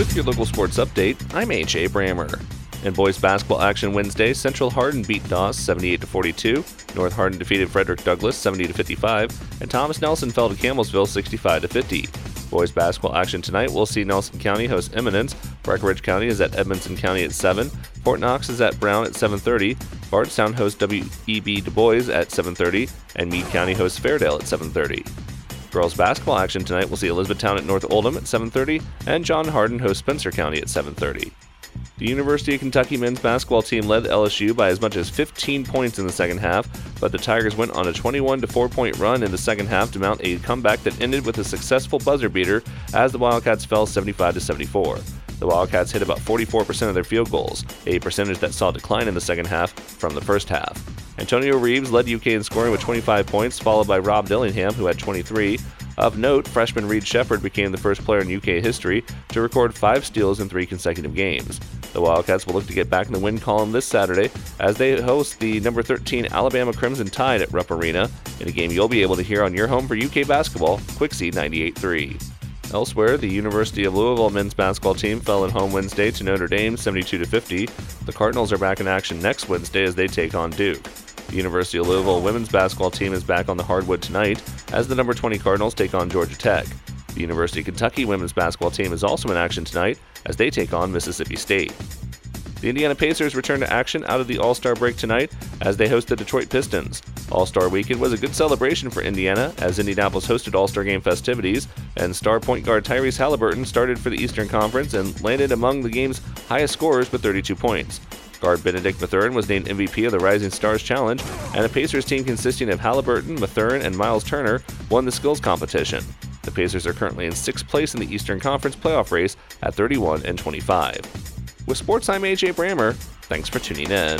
With your local sports update, I'm A.J. Brammer. In boys basketball action Wednesday, Central Hardin beat Doss 78 42, North Hardin defeated Frederick Douglass 70 55, and Thomas Nelson fell to Campbellsville 65 50. Boys basketball action tonight, we'll see Nelson County host Eminence. Breckinridge County is at Edmonson County at 7. Fort Knox is at Brown at 7.30. Bardstown hosts W.E.B. Du Bois at 7.30. And Meade County hosts Fairdale at 7.30. Girls basketball action tonight, we'll see Elizabethtown at North Oldham at 7.30. And John Hardin hosts Spencer County at 7.30. The University of Kentucky men's basketball team led LSU by as much as 15 points in the second half, but the Tigers went on a 21 4 point run in the second half to mount a comeback that ended with a successful buzzer beater as the Wildcats fell 75 74. The Wildcats hit about 44% of their field goals, a percentage that saw decline in the second half from the first half. Antonio Reeves led UK in scoring with 25 points, followed by Rob Dillingham, who had 23. Of note, freshman Reed Sheppard became the first player in UK history to record five steals in three consecutive games. The Wildcats will look to get back in the win column this Saturday as they host the number 13 Alabama Crimson Tide at Rupp Arena in a game you'll be able to hear on your home for UK basketball, Quixie 98.3. Elsewhere, the University of Louisville men's basketball team fell in home Wednesday to Notre Dame 72 50. The Cardinals are back in action next Wednesday as they take on Duke. The University of Louisville women's basketball team is back on the hardwood tonight as the number 20 Cardinals take on Georgia Tech. The University of Kentucky women's basketball team is also in action tonight as they take on Mississippi State. The Indiana Pacers return to action out of the All Star break tonight as they host the Detroit Pistons. All Star weekend was a good celebration for Indiana as Indianapolis hosted All Star game festivities, and star point guard Tyrese Haliburton started for the Eastern Conference and landed among the game's highest scorers with 32 points. Guard Bennedict Mathurin was named MVP of the Rising Stars Challenge, and a Pacers team consisting of Haliburton, Mathurin, and Miles Turner won the skills competition. The Pacers are currently in sixth place in the Eastern Conference playoff race at 31 and 25. With sports, I'm AJ Brammer. Thanks for tuning in.